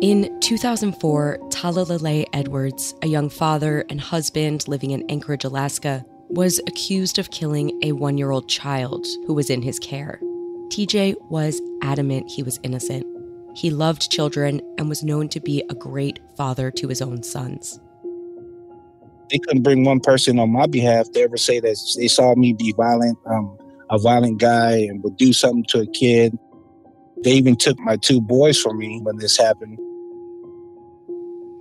In 2004, Talalelei Edwards, a young father and husband living in Anchorage, Alaska, was accused of killing a one year old child who was in his care. TJ was adamant he was innocent. He loved children and was known to be a great father to his own sons. They couldn't bring one person on my behalf to ever say that they saw me be violent, um, a violent guy, and would do something to a kid. They even took my two boys from me when this happened.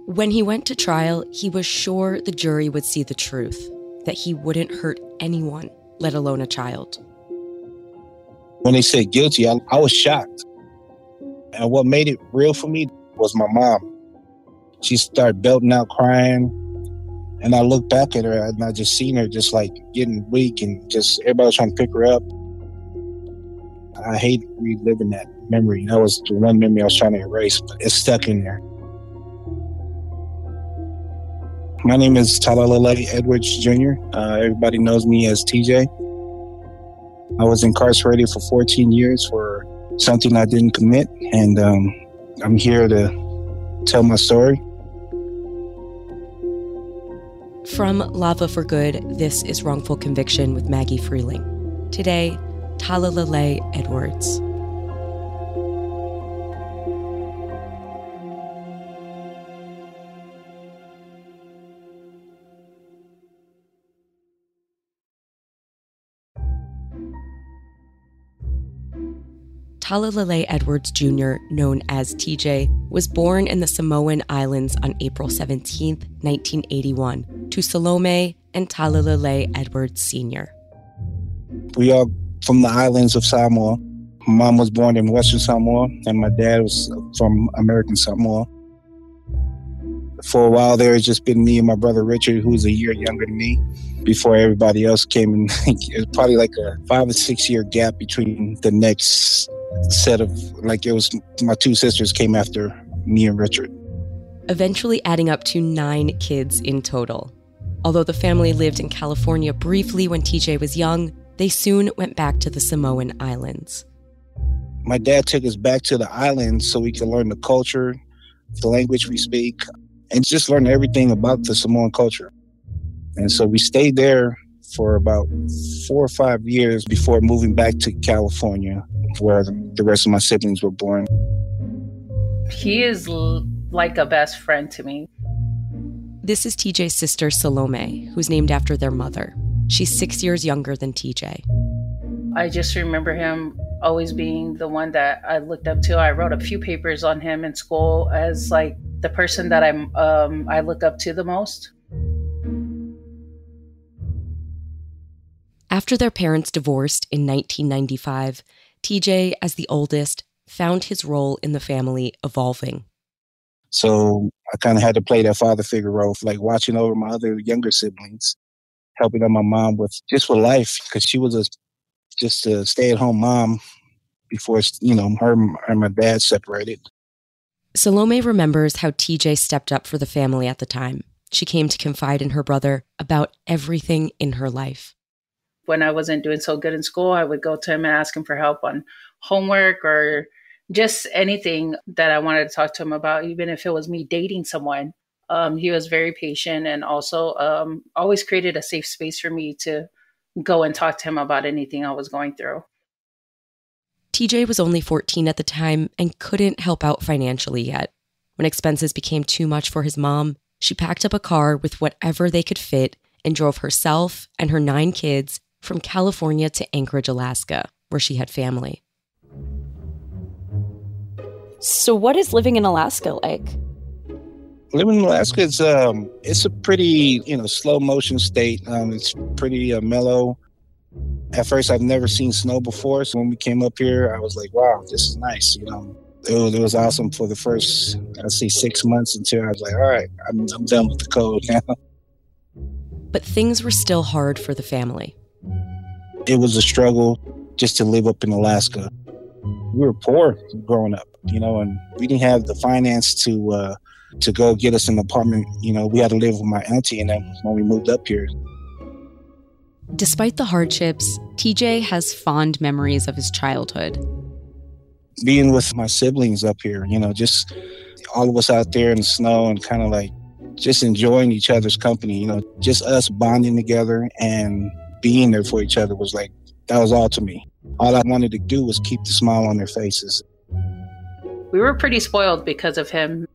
When he went to trial, he was sure the jury would see the truth that he wouldn't hurt anyone, let alone a child. When they said guilty, I, I was shocked. And what made it real for me was my mom. She started belting out crying. And I looked back at her and I just seen her just like getting weak and just everybody trying to pick her up. I hate reliving that memory. That was the one memory I was trying to erase, but it's stuck in there. My name is Talalelei Edwards Jr. Uh, everybody knows me as TJ. I was incarcerated for 14 years for something I didn't commit, and um, I'm here to tell my story. From Lava for Good, this is Wrongful Conviction with Maggie Freleng. Today, Talalelei Edwards. Talalelei Edwards Jr., known as TJ, was born in the Samoan Islands on April 17, 1981, to Salome and Talalelei Edwards Sr. We are from the islands of Samoa. My mom was born in Western Samoa, and my dad was from American Samoa. For a while there, it's just been me and my brother Richard, who's a year younger than me, before everybody else came in. it was probably like a five or six year gap between the next set of, like, it was my two sisters came after me and Richard. Eventually adding up to nine kids in total. Although the family lived in California briefly when TJ was young, they soon went back to the Samoan Islands. My dad took us back to the islands so we could learn the culture, the language we speak, and just learn everything about the Samoan culture. And so we stayed there for about four or five years before moving back to California, where the rest of my siblings were born. He is l- like a best friend to me. This is TJ's sister, Salome, who's named after their mother. She's six years younger than TJ. I just remember him always being the one that I looked up to. I wrote a few papers on him in school as like the person that I'm um, I look up to the most. After their parents divorced in 1995, TJ, as the oldest, found his role in the family evolving. So I kind of had to play that father figure role, like watching over my other younger siblings, helping out my mom with just with life because she was a just a stay at home mom before you know her and my dad separated. Salome remembers how TJ stepped up for the family at the time. She came to confide in her brother about everything in her life. When I wasn't doing so good in school, I would go to him and ask him for help on homework or just anything that I wanted to talk to him about, even if it was me dating someone. Um, he was very patient and also um, always created a safe space for me to go and talk to him about anything I was going through. TJ was only 14 at the time and couldn't help out financially yet. When expenses became too much for his mom, she packed up a car with whatever they could fit and drove herself and her nine kids from California to Anchorage, Alaska, where she had family. So, what is living in Alaska like? Living in Alaska is um, it's a pretty you know slow motion state. Um, it's pretty uh, mellow. At first, I've never seen snow before, so when we came up here, I was like, "Wow, this is nice." You know, it was, it was awesome for the first, I'd say, six months until I was like, "All right, I'm, I'm done with the cold now." But things were still hard for the family. It was a struggle just to live up in Alaska. We were poor growing up you know, and we didn't have the finance to uh, to go get us an apartment. You know, we had to live with my auntie and then when we moved up here. Despite the hardships, TJ has fond memories of his childhood. Being with my siblings up here, you know, just all of us out there in the snow and kind of like just enjoying each other's company, you know, just us bonding together and being there for each other was like, that was all to me. All I wanted to do was keep the smile on their faces we were pretty spoiled because of him.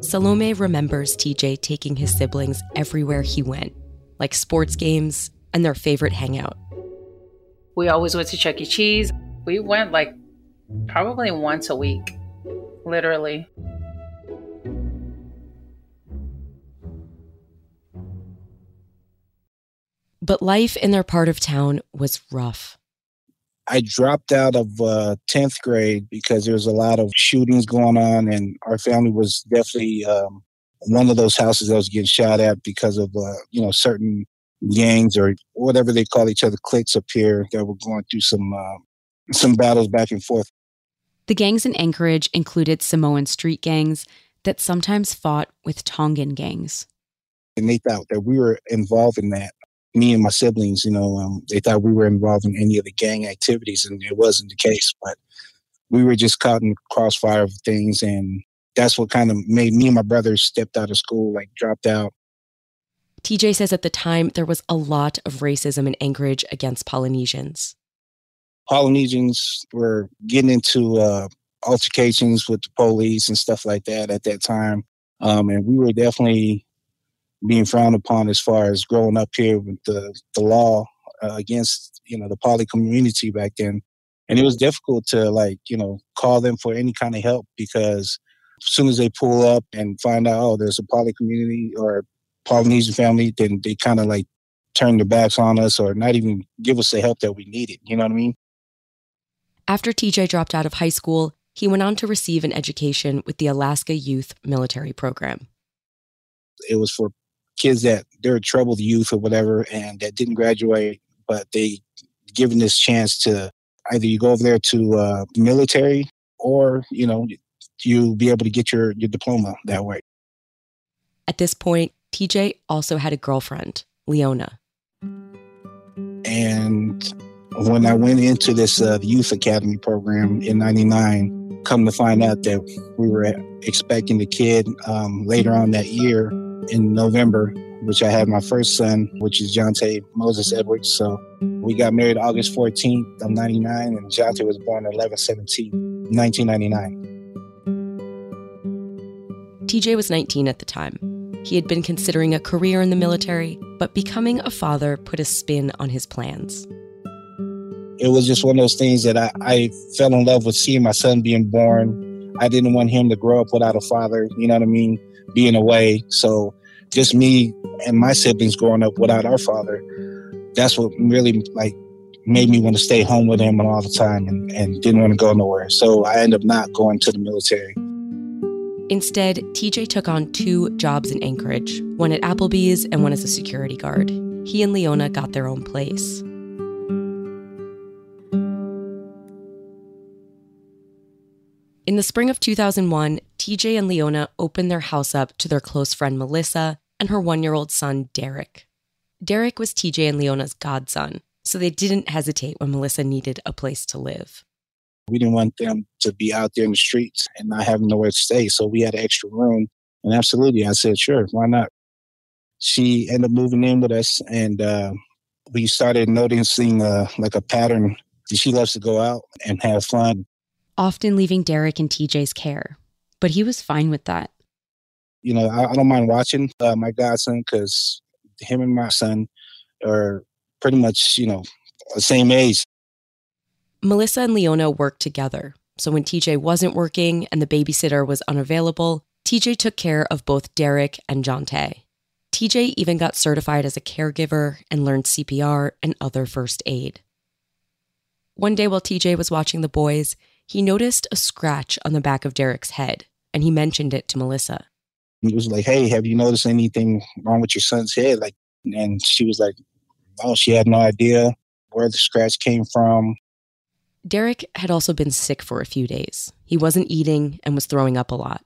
Salome remembers TJ taking his siblings everywhere he went, like sports games and their favorite hangout. We always went to Chuck E. Cheese. We went like probably once a week, literally. But life in their part of town was rough. I dropped out of uh, 10th grade because there was a lot of shootings going on, and our family was definitely um, one of those houses that was getting shot at because of, uh, you know, certain gangs or whatever they call each other, cliques up here that were going through some uh, some battles back and forth. The gangs in Anchorage included Samoan street gangs that sometimes fought with Tongan gangs. And they thought that we were involved in that me and my siblings, you know, um, they thought we were involved in any of the gang activities, and it wasn't the case. But we were just caught in crossfire of things, and that's what kind of made me and my brothers stepped out of school, like dropped out. TJ says at the time there was a lot of racism in Anchorage against Polynesians. Polynesians were getting into uh, altercations with the police and stuff like that at that time. Um, and we were definitely being frowned upon as far as growing up here with the, the law uh, against you know the poly community back then. And it was difficult to like you know call them for any kind of help because as soon as they pull up and find out oh there's a poly community or polynesian family then they kind of like turn their backs on us or not even give us the help that we needed you know what i mean? After tj dropped out of high school he went on to receive an education with the alaska youth military program. It was for kids that they're troubled youth or whatever and that didn't graduate, but they given this chance to either you go over there to uh, military or you know you be able to get your your diploma that way. At this point, TJ also had a girlfriend, Leona. And when I went into this uh, youth academy program in '99, come to find out that we were expecting the kid um, later on that year in November, which I had my first son, which is Jonte Moses Edwards. So we got married August 14th of 99, and Jonte was born 11 17, 1999. TJ was 19 at the time. He had been considering a career in the military, but becoming a father put a spin on his plans. It was just one of those things that I, I fell in love with seeing my son being born. I didn't want him to grow up without a father, you know what I mean? Being away. So just me and my siblings growing up without our father, that's what really like made me want to stay home with him all the time and, and didn't want to go nowhere. So I ended up not going to the military. Instead, TJ took on two jobs in Anchorage one at Applebee's and one as a security guard. He and Leona got their own place. In the spring of 2001, TJ and Leona opened their house up to their close friend Melissa and her one year old son, Derrick. Derrick was TJ and Leona's godson, so they didn't hesitate when Melissa needed a place to live. We didn't want them to be out there in the streets and not having nowhere to stay, so we had an extra room. And absolutely, I said, sure, why not? She ended up moving in with us, and uh, we started noticing uh, like a pattern. She loves to go out and have fun. Often leaving Derrick in TJ's care, but he was fine with that. You know, I, I don't mind watching uh, my godson because him and my son are pretty much, you know, the same age. Melissa and Leona worked together. So when TJ wasn't working and the babysitter was unavailable, TJ took care of both Derrick and Jonte. TJ even got certified as a caregiver and learned CPR and other first aid. One day while TJ was watching the boys, he noticed a scratch on the back of Derrick's head, and he mentioned it to Melissa. He was like, "Hey, have you noticed anything wrong with your son's head?" Like, and she was like, "No, she had no idea where the scratch came from." Derrick had also been sick for a few days. He wasn't eating and was throwing up a lot.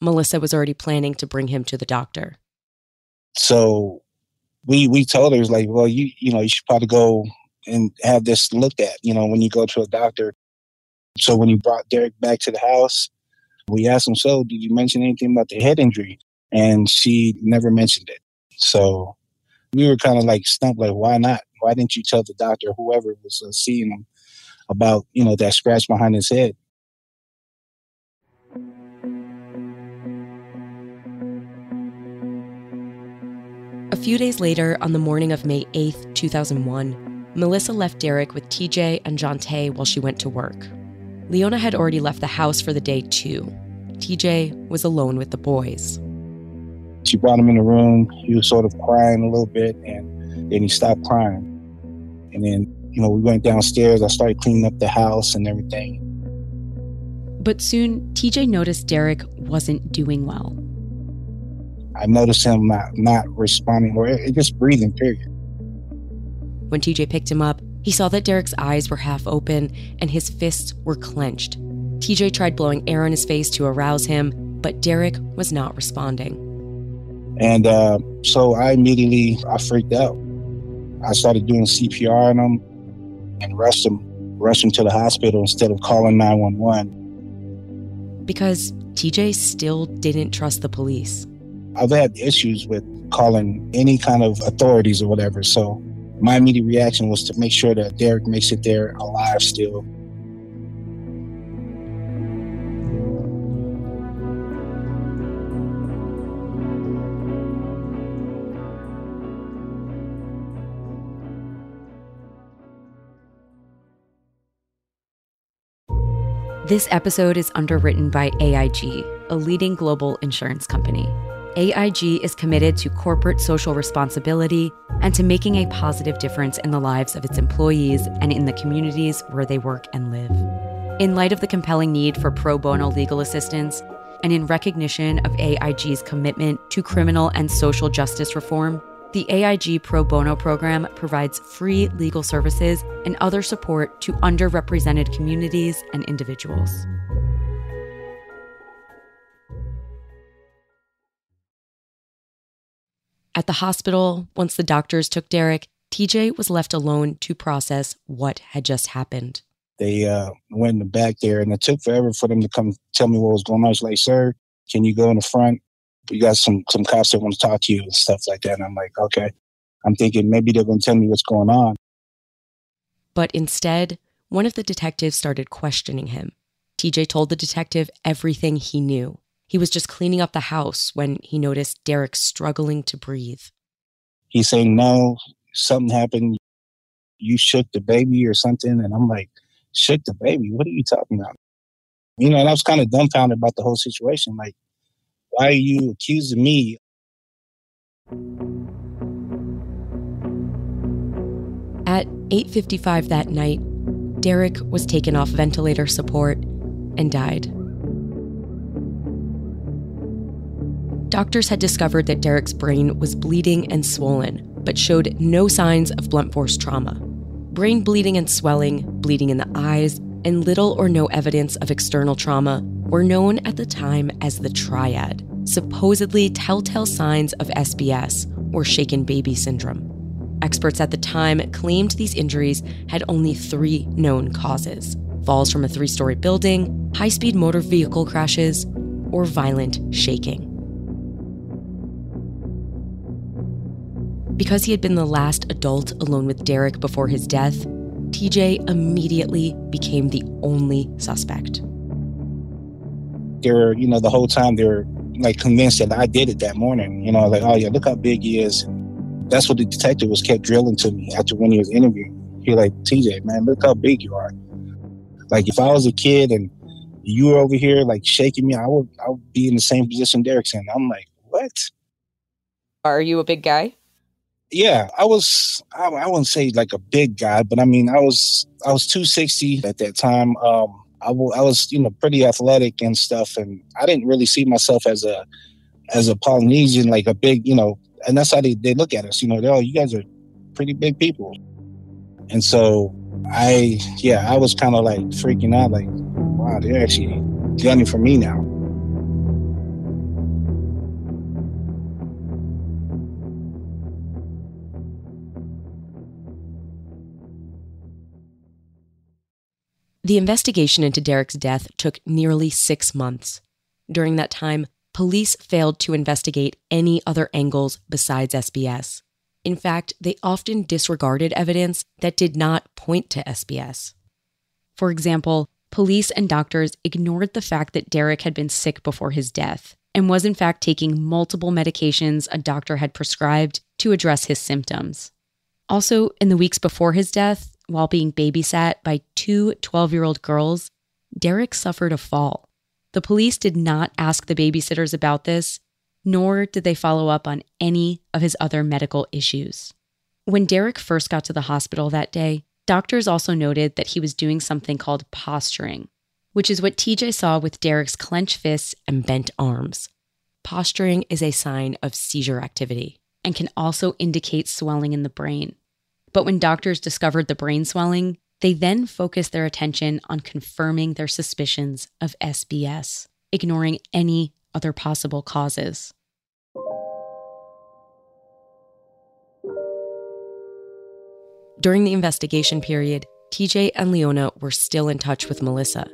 Melissa was already planning to bring him to the doctor. So we we told her it was like, well, you you know, you should probably go and have this looked at, you know, when you go to a doctor. So when he brought Derrick back to the house, we asked him, so did you mention anything about the head injury? And she never mentioned it. So we were kind of like stumped, like, why not? Why didn't you tell the doctor, whoever was uh, seeing him, about you know that scratch behind his head. A few days later, on the morning of May 8th, 2001, Melissa left Derrick with TJ and Jonte while she went to work. Leona had already left the house for the day too. TJ was alone with the boys. She brought him in the room. He was sort of crying a little bit, and then he stopped crying. And then you know, we went downstairs. I started cleaning up the house and everything. But soon, TJ noticed Derrick wasn't doing well. I noticed him not, not responding or just breathing, period. When TJ picked him up, he saw that Derrick's eyes were half open and his fists were clenched. TJ tried blowing air on his face to arouse him, but Derrick was not responding. And uh, so I immediately I freaked out. I started doing CPR on him and rushed him, rushed him to the hospital instead of calling 911. Because TJ still didn't trust the police. I've had issues with calling any kind of authorities or whatever. So my immediate reaction was to make sure that Derrick makes it there alive still This episode is underwritten by AIG, a leading global insurance company. AIG is committed to corporate social responsibility and to making a positive difference in the lives of its employees and in the communities where they work and live. In light of the compelling need for pro bono legal assistance, and in recognition of AIG's commitment to criminal and social justice reform, the AIG Pro Bono program provides free legal services and other support to underrepresented communities and individuals. At the hospital, once the doctors took Derrick, TJ was left alone to process what had just happened. They uh, went in the back there, and it took forever for them to come tell me what was going on. I was like, "Sir, can you go in the front? we got some some cops that want to talk to you and stuff like that. And I'm like, okay. I'm thinking maybe they're going to tell me what's going on. But instead, one of the detectives started questioning him. TJ told the detective everything he knew. He was just cleaning up the house when he noticed Derrick struggling to breathe. He's saying, No, something happened. You shook the baby or something. And I'm like, Shook the baby? What are you talking about? You know, and I was kind of dumbfounded about the whole situation. Like, why are you accusing me? At 8:55 that night, Derrick was taken off ventilator support and died. Doctors had discovered that Derrick's brain was bleeding and swollen, but showed no signs of blunt force trauma. Brain bleeding and swelling, bleeding in the eyes, and little or no evidence of external trauma were known at the time as the triad, supposedly telltale signs of SBS, or shaken baby syndrome. Experts at the time claimed these injuries had only three known causes falls from a three story building, high speed motor vehicle crashes, or violent shaking. Because he had been the last adult alone with Derrick before his death, TJ immediately became the only suspect. They were, you know, the whole time they were like convinced that I did it that morning. You know, like, oh yeah, look how big he is. That's what the detective was kept drilling to me after when he was interviewing. He like, TJ, man, look how big you are. Like if I was a kid and you were over here like shaking me, I would I would be in the same position Derrick's in. I'm like, what? Are you a big guy? Yeah, I was. I, I wouldn't say like a big guy, but I mean, I was. I was 260 at that time. Um, I, w- I was, you know, pretty athletic and stuff, and I didn't really see myself as a as a Polynesian, like a big, you know. And that's how they, they look at us. You know, they're oh, you guys are pretty big people. And so I, yeah, I was kind of like freaking out, like, wow, they're actually gunning for me now. The investigation into Derrick's death took nearly six months. During that time, police failed to investigate any other angles besides SBS. In fact, they often disregarded evidence that did not point to SBS. For example, police and doctors ignored the fact that Derrick had been sick before his death and was in fact taking multiple medications a doctor had prescribed to address his symptoms. Also, in the weeks before his death, while being babysat by two 12 year old girls, Derrick suffered a fall. The police did not ask the babysitters about this, nor did they follow up on any of his other medical issues. When Derrick first got to the hospital that day, doctors also noted that he was doing something called posturing, which is what TJ saw with Derrick's clenched fists and bent arms. Posturing is a sign of seizure activity and can also indicate swelling in the brain. But when doctors discovered the brain swelling, they then focused their attention on confirming their suspicions of SBS, ignoring any other possible causes. During the investigation period, TJ and Leona were still in touch with Melissa.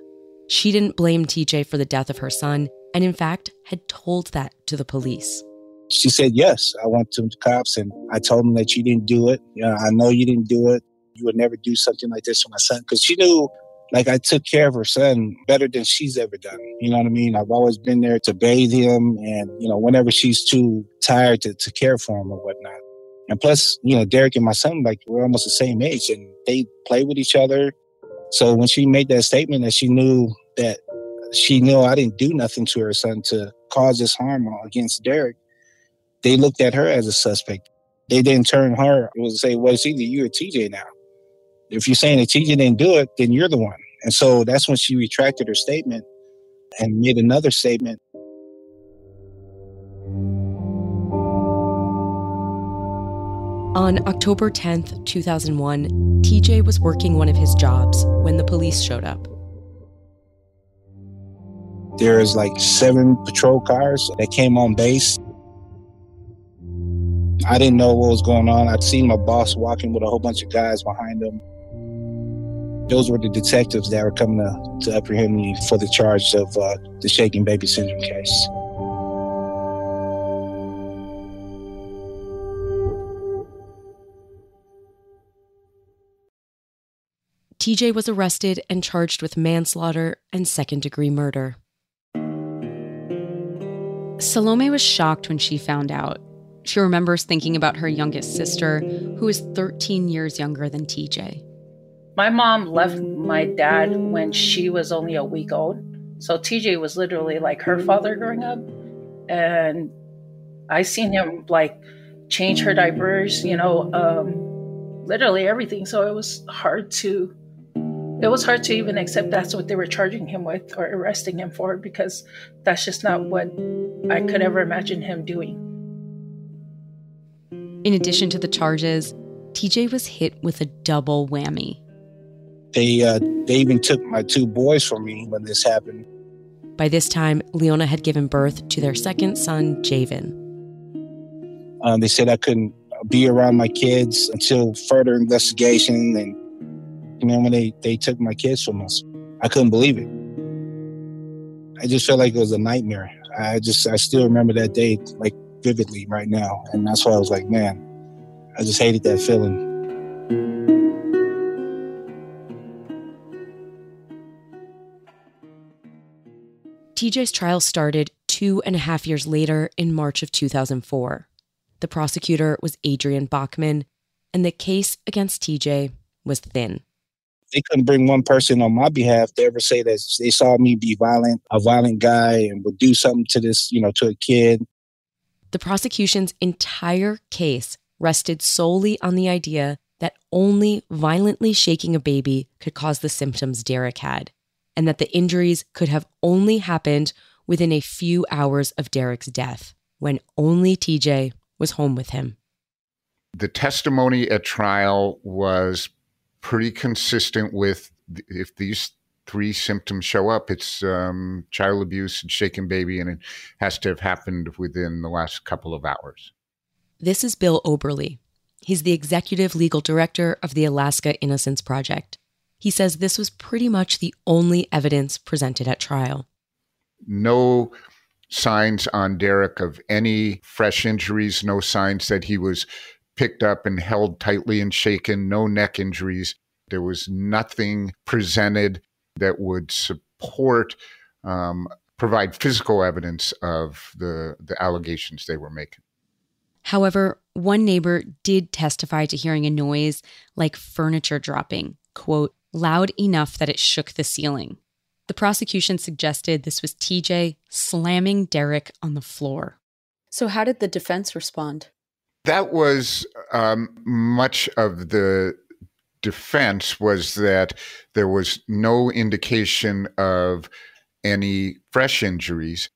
She didn't blame TJ for the death of her son, and in fact, had told that to the police. She said, Yes. I went to the cops and I told them that you didn't do it. You know, I know you didn't do it. You would never do something like this to my son. Because she knew like I took care of her son better than she's ever done. You know what I mean? I've always been there to bathe him and, you know, whenever she's too tired to, to care for him or whatnot. And plus, you know, Derrick and my son, like, we're almost the same age and they play with each other. So when she made that statement that she knew that she knew I didn't do nothing to her son to cause this harm against Derrick, they looked at her as a suspect. They didn't turn her. It was say, well, it's either you or TJ now. If you're saying that TJ didn't do it, then you're the one. And so that's when she retracted her statement and made another statement. On October 10th, 2001, TJ was working one of his jobs when the police showed up. There's like seven patrol cars that came on base. I didn't know what was going on. I'd seen my boss walking with a whole bunch of guys behind him. Those were the detectives that were coming to, to apprehend me for the charge of uh, the shaking baby syndrome case. TJ was arrested and charged with manslaughter and second degree murder. Salome was shocked when she found out. She remembers thinking about her youngest sister, who is 13 years younger than TJ. My mom left my dad when she was only a week old. So TJ was literally like her father growing up. And I seen him like change her diapers, you know, um, literally everything. So it was hard to it was hard to even accept that's what they were charging him with or arresting him for because that's just not what I could ever imagine him doing. In addition to the charges, TJ was hit with a double whammy. They uh, they even took my two boys from me when this happened. By this time, Leona had given birth to their second son, Javen. Um, they said I couldn't be around my kids until further investigation. And you know, when they, they took my kids from us, I couldn't believe it. I just felt like it was a nightmare. I just, I still remember that day like vividly right now. And that's why I was like, man, I just hated that feeling. TJ's trial started two and a half years later in March of 2004. The prosecutor was Adrian Bachman, and the case against TJ was thin. They couldn't bring one person on my behalf to ever say that they saw me be violent, a violent guy, and would do something to this, you know, to a kid. The prosecution's entire case rested solely on the idea that only violently shaking a baby could cause the symptoms Derrick had, and that the injuries could have only happened within a few hours of Derrick's death, when only TJ was home with him. The testimony at trial was pretty consistent with if these three symptoms show up, it's um, child abuse and shaken baby, and it has to have happened within the last couple of hours. This is Bill Oberly. He's the executive legal director of the Alaska Innocence Project. He says this was pretty much the only evidence presented at trial. No signs on Derrick of any fresh injuries, no signs that he was picked up and held tightly and shaken, no neck injuries. There was nothing presented that would support, um, provide physical evidence of the, the allegations they were making. However, one neighbor did testify to hearing a noise like furniture dropping, quote, loud enough that it shook the ceiling. The prosecution suggested this was TJ slamming Derrick on the floor. So, how did the defense respond? That was um, much of the defense was that there was no indication of any fresh injuries.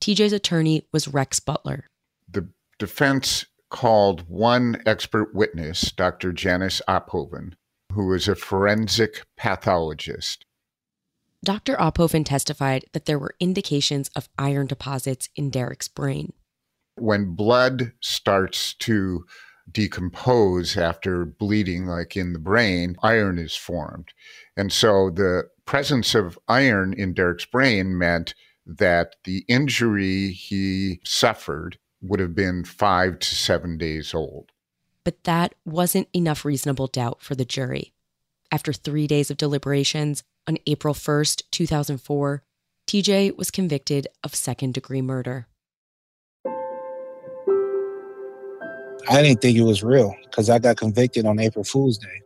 TJ's attorney was Rex Butler. The defense called one expert witness, Dr. Janice Ophoven, who was a forensic pathologist. Dr. Ophoven testified that there were indications of iron deposits in Derrick's brain. When blood starts to decompose after bleeding, like in the brain, iron is formed. And so the presence of iron in Derrick's brain meant that the injury he suffered would have been five to seven days old. But that wasn't enough reasonable doubt for the jury. After three days of deliberations, on April 1st, 2004, TJ was convicted of second degree murder. I didn't think it was real because I got convicted on April Fool's Day.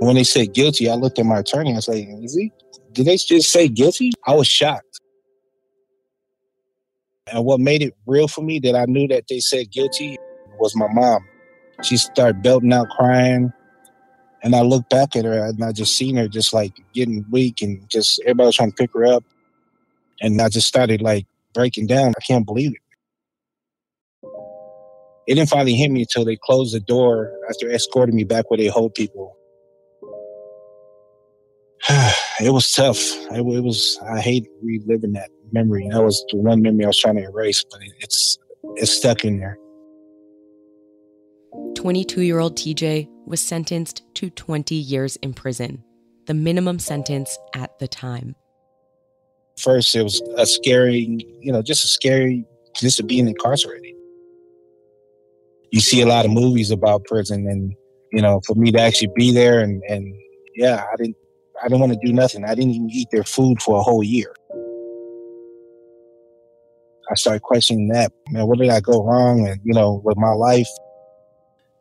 When they said guilty, I looked at my attorney. And I was like, "Is he? Did they just say guilty?" I was shocked. And what made it real for me that I knew that they said guilty was my mom. She started belting out crying. And I looked back at her and I just seen her just like getting weak and just everybody was trying to pick her up. And I just started like breaking down. I can't believe it. It didn't finally hit me until they closed the door after escorting me back where they hold people. it was tough. It, it, was. I hate reliving that memory. That was the one memory I was trying to erase, but it, it's it's stuck in there. 22 year old TJ was sentenced to 20 years in prison, the minimum sentence at the time. First, it was a scary, you know, just a scary, just to being incarcerated. You see a lot of movies about prison, and you know, for me to actually be there, and and yeah, I didn't, I didn't want to do nothing. I didn't even eat their food for a whole year. I started questioning that. Man, what did I go wrong? And you know, with my life,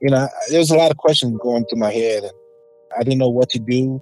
you know, there was a lot of questions going through my head, and I didn't know what to do.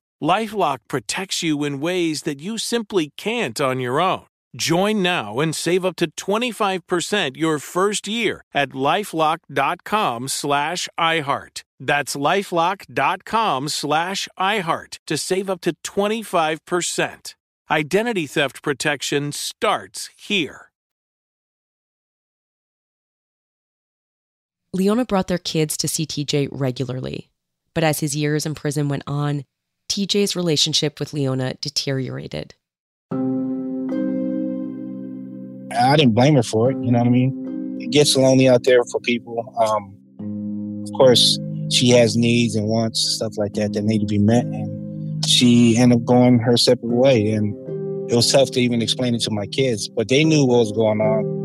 Lifelock protects you in ways that you simply can't on your own. Join now and save up to 25% your first year at lifelock.com slash iHeart. That's lifelock.com slash iHeart to save up to 25%. Identity theft protection starts here. Leona brought their kids to see TJ regularly, but as his years in prison went on, TJ's relationship with Leona deteriorated. I didn't blame her for it. You know what I mean? It gets lonely out there for people. Um, of course, she has needs and wants, stuff like that, that need to be met. And she ended up going her separate way. And it was tough to even explain it to my kids, but they knew what was going on.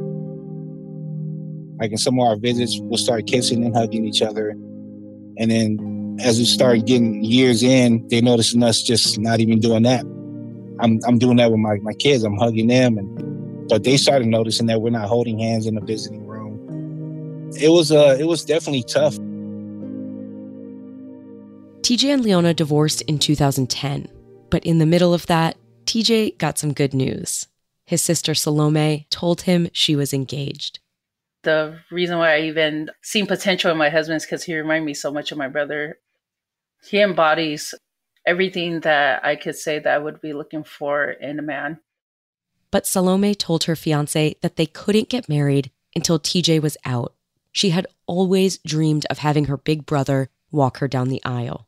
Like in some of our visits, we'll start kissing and hugging each other. And then as we start getting years in, they noticing us just not even doing that. I'm, I'm doing that with my, my kids. I'm hugging them and but they started noticing that we're not holding hands in the visiting room. It was uh it was definitely tough. TJ and Leona divorced in 2010, but in the middle of that, TJ got some good news. His sister Salome told him she was engaged. The reason why I even seen potential in my husband is because he reminded me so much of my brother. He embodies everything that I could say that I would be looking for in a man. But Salome told her fiance that they couldn't get married until TJ was out. She had always dreamed of having her big brother walk her down the aisle.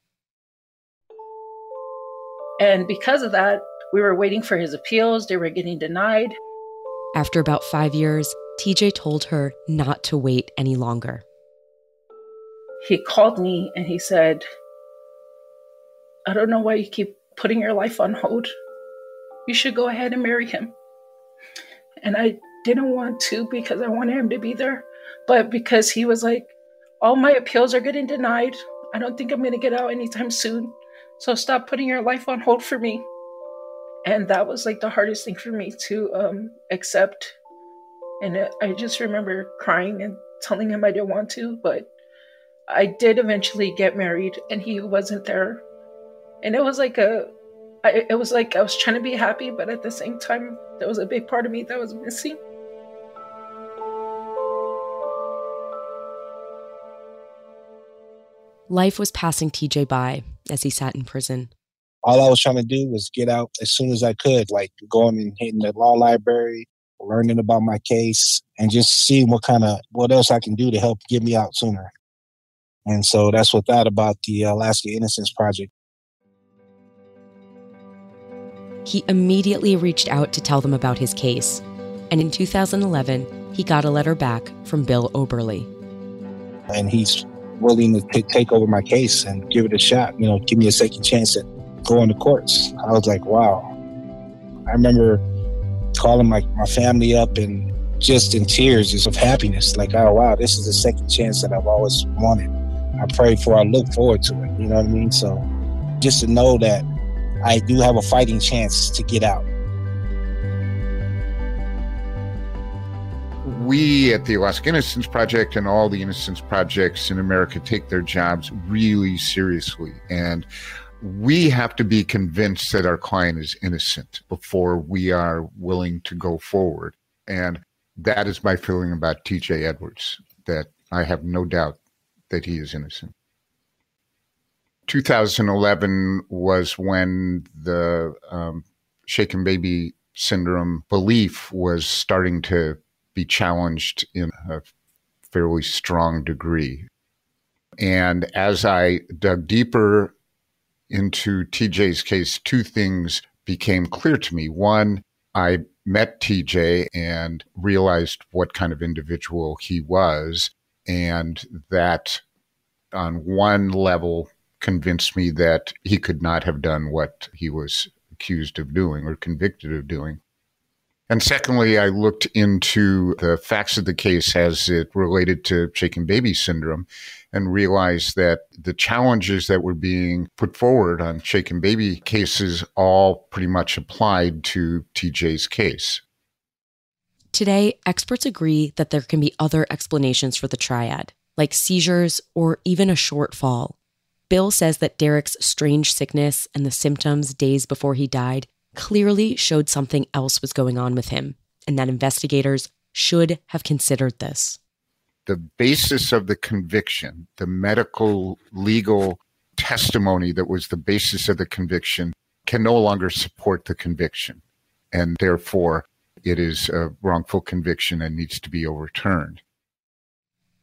And because of that, we were waiting for his appeals. They were getting denied. After about five years, TJ told her not to wait any longer. He called me and he said, I don't know why you keep putting your life on hold. You should go ahead and marry him. And I didn't want to because I wanted him to be there. But because he was like, all my appeals are getting denied. I don't think I'm going to get out anytime soon. So stop putting your life on hold for me. And that was like the hardest thing for me to um, accept. And I just remember crying and telling him I didn't want to, but I did eventually get married and he wasn't there. And it was like a I, it was like I was trying to be happy, but at the same time, there was a big part of me that was missing. Life was passing TJ by as he sat in prison. All I was trying to do was get out as soon as I could, like going and hitting the law library, learning about my case, and just seeing what kind of what else I can do to help get me out sooner. And so that's what that about the Alaska Innocence Project. He immediately reached out to tell them about his case. And in 2011, he got a letter back from Bill Oberly. And he's willing to t- take over my case and give it a shot, you know, give me a second chance at going to courts. I was like, wow. I remember calling my, my family up and just in tears, just of happiness. Like, oh, wow, this is the second chance that I've always wanted. I prayed for, I look forward to it. You know what I mean? So just to know that I do have a fighting chance to get out. We at the Alaska Innocence Project and all the innocence projects in America take their jobs really seriously. And we have to be convinced that our client is innocent before we are willing to go forward. And that is my feeling about TJ Edwards, that I have no doubt that he is innocent. 2011 was when the um, shaken baby syndrome belief was starting to be challenged in a fairly strong degree. And as I dug deeper into TJ's case, two things became clear to me. One, I met TJ and realized what kind of individual he was, and that on one level convinced me that he could not have done what he was accused of doing or convicted of doing. And secondly, I looked into the facts of the case as it related to shaken baby syndrome and realized that the challenges that were being put forward on shaken baby cases all pretty much applied to TJ's case. Today, experts agree that there can be other explanations for the triad, like seizures or even a short fall. Bill says that Derrick's strange sickness and the symptoms days before he died clearly showed something else was going on with him, and that investigators should have considered this. The basis of the conviction, the medical legal testimony that was the basis of the conviction, can no longer support the conviction. And therefore, it is a wrongful conviction and needs to be overturned.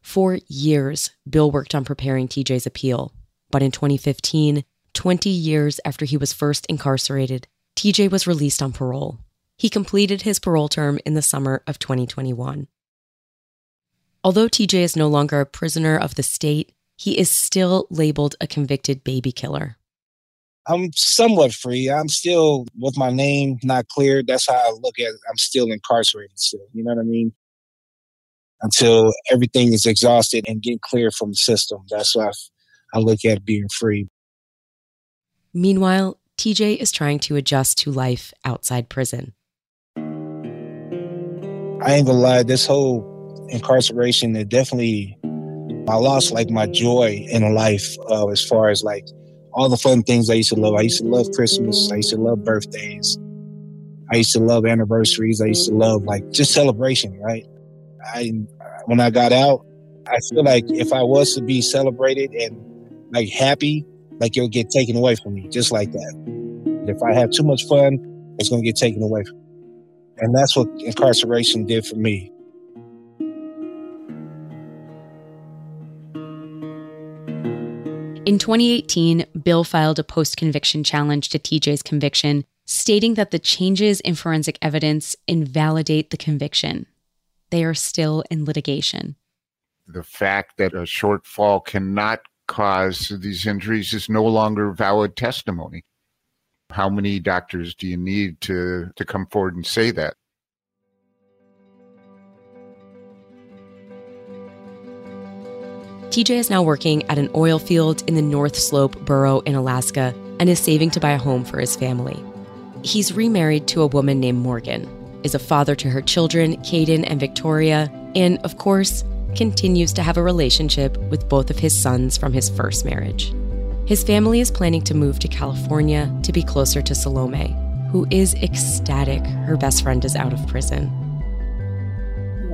For years, Bill worked on preparing TJ's appeal. But in 2015, 20 years after he was first incarcerated, TJ was released on parole. He completed his parole term in the summer of 2021. Although TJ is no longer a prisoner of the state, he is still labeled a convicted baby killer. I'm somewhat free. I'm still with my name not cleared. That's how I look at it. I'm still incarcerated still. You know what I mean? Until everything is exhausted and get clear from the system. That's why I look at being free. Meanwhile, TJ is trying to adjust to life outside prison. I ain't gonna lie, this whole incarceration, it definitely, I lost like my joy in life uh, as far as like all the fun things I used to love. I used to love Christmas. I used to love birthdays. I used to love anniversaries. I used to love like just celebration, right? I, when I got out, I feel like if I was to be celebrated and like happy, like it'll get taken away from me, just like that. If I have too much fun, it's going to get taken away from me. And that's what incarceration did for me. In 2018, Bill filed a post conviction challenge to TJ's conviction, stating that the changes in forensic evidence invalidate the conviction. They are still in litigation. The fact that a shortfall cannot cause of these injuries is no longer valid testimony. How many doctors do you need to, to come forward and say that? TJ is now working at an oil field in the North Slope borough in Alaska and is saving to buy a home for his family. He's remarried to a woman named Morgan, is a father to her children, Caden and Victoria, and, of course, continues to have a relationship with both of his sons from his first marriage. His family is planning to move to California to be closer to Salome, who is ecstatic her best friend is out of prison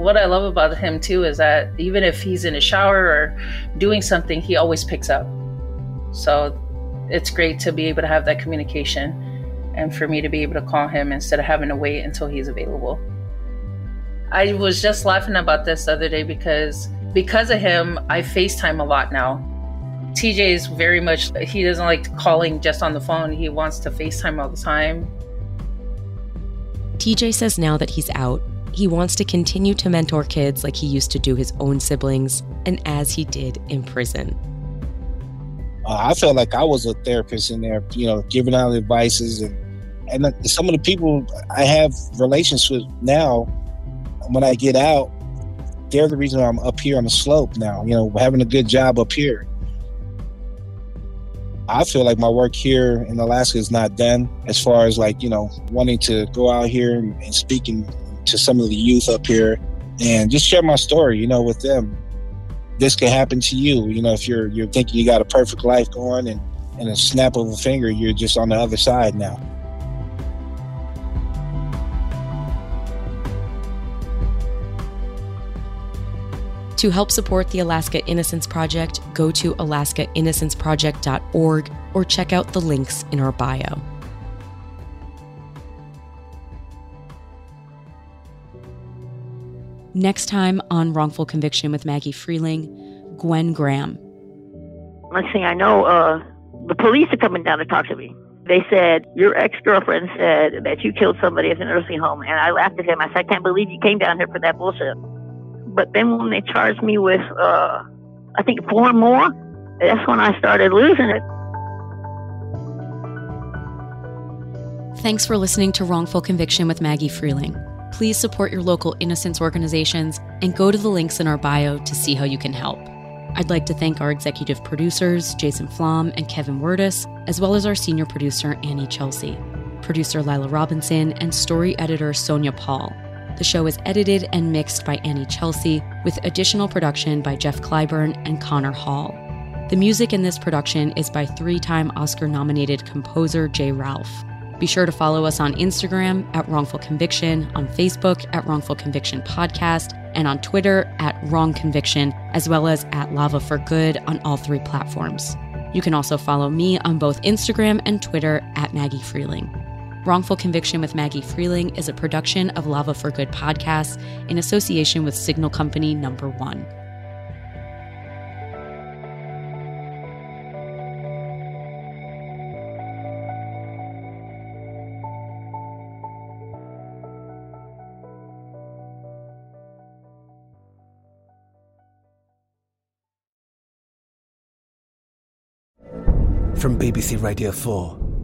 what I love about him too is that even if he's in a shower or doing something, he always picks up. So it's great to be able to have that communication and for me to be able to call him instead of having to wait until he's available. I was just laughing about this the other day because because of him, I FaceTime a lot now. TJ is very much he doesn't like calling just on the phone. He wants to FaceTime all the time. TJ says now that he's out, He wants to continue to mentor kids like he used to do his own siblings and as he did in prison. Uh, I felt like I was a therapist in there, you know, giving out advices and and some of the people I have relations with now, when I get out, they're the reason I'm up here on the slope now. You know, having a good job up here. I feel like my work here in Alaska is not done as far as like, you know, wanting to go out here and, and speaking to some of the youth up here and just share my story, you know, with them. This could happen to you, you know, if you're you're thinking you got a perfect life going and in a snap of a finger, you're just on the other side now. To help support the Alaska Innocence Project, go to alaskainnocenceproject.org or check out the links in our bio. Next time on Wrongful Conviction with Maggie Freleng, Gwen Graham. Next thing I know, uh, the police are coming down to talk to me. They said, Your ex girlfriend said that you killed somebody at the nursing home. And I laughed at him. I said, I can't believe you came down here for that bullshit. But then when they charged me with, uh, I think, four more, that's when I started losing it. Thanks for listening to Wrongful Conviction with Maggie Freleng. Please support your local innocence organizations and go to the links in our bio to see how you can help. I'd like to thank our executive producers, Jason Flom and Kevin Werdis, as well as our senior producer, Annie Chelsea, producer Lila Robinson, and story editor Sonia Paul. The show is edited and mixed by Annie Chelsea, with additional production by Jeff Clyburn and Connor Hall. The music in this production is by three time Oscar nominated composer J. Ralph. Be sure to follow us on Instagram at Wrongful Conviction, on Facebook at Wrongful Conviction Podcast, and on Twitter at Wrong Conviction, as well as at Lava for Good on all three platforms. You can also follow me on both Instagram and Twitter at Maggie Freleng. Wrongful Conviction with Maggie Freleng is a production of Lava for Good podcasts in association with Signal Company Number One. From BBC Radio 4.